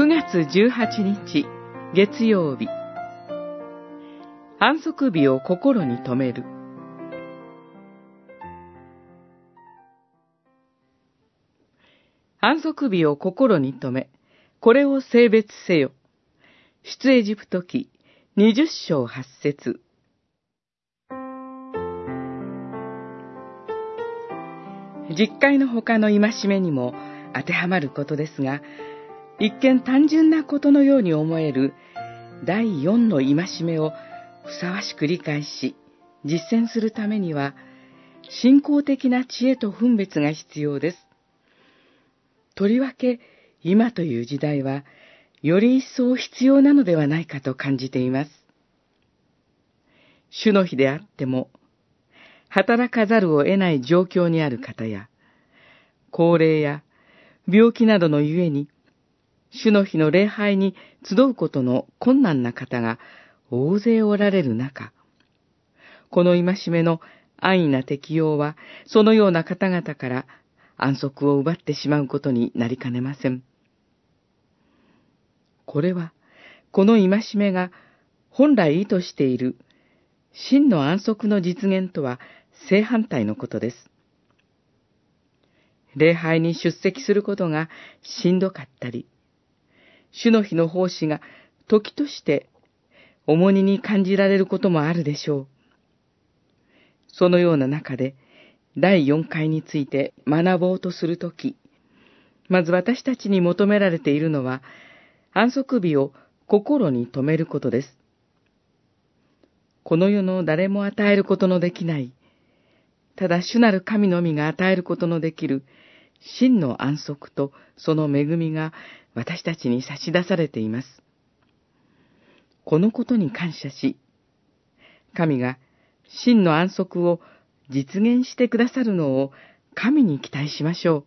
9月18日月曜日。安息日を心に留める。安息日を心に留め、これを性別せよ。出エジプト記二十章八節。実会の他の戒めにも当てはまることですが、一見単純なことのように思える第四の戒めをふさわしく理解し、実践するためには、信仰的な知恵と分別が必要です。とりわけ、今という時代は、より一層必要なのではないかと感じています。主の日であっても、働かざるを得ない状況にある方や、高齢や病気などのゆえに、主の日の礼拝に集うことの困難な方が大勢おられる中、この戒めの安易な適用は、そのような方々から安息を奪ってしまうことになりかねません。これは、この戒めが本来意図している真の安息の実現とは正反対のことです。礼拝に出席することがしんどかったり、主の日の奉仕が時として重荷に感じられることもあるでしょう。そのような中で、第4回について学ぼうとするとき、まず私たちに求められているのは、安息日を心に留めることです。この世の誰も与えることのできない、ただ主なる神のみが与えることのできる真の安息とその恵みが私たちに差し出されています。このことに感謝し、神が真の安息を実現してくださるのを神に期待しましょう。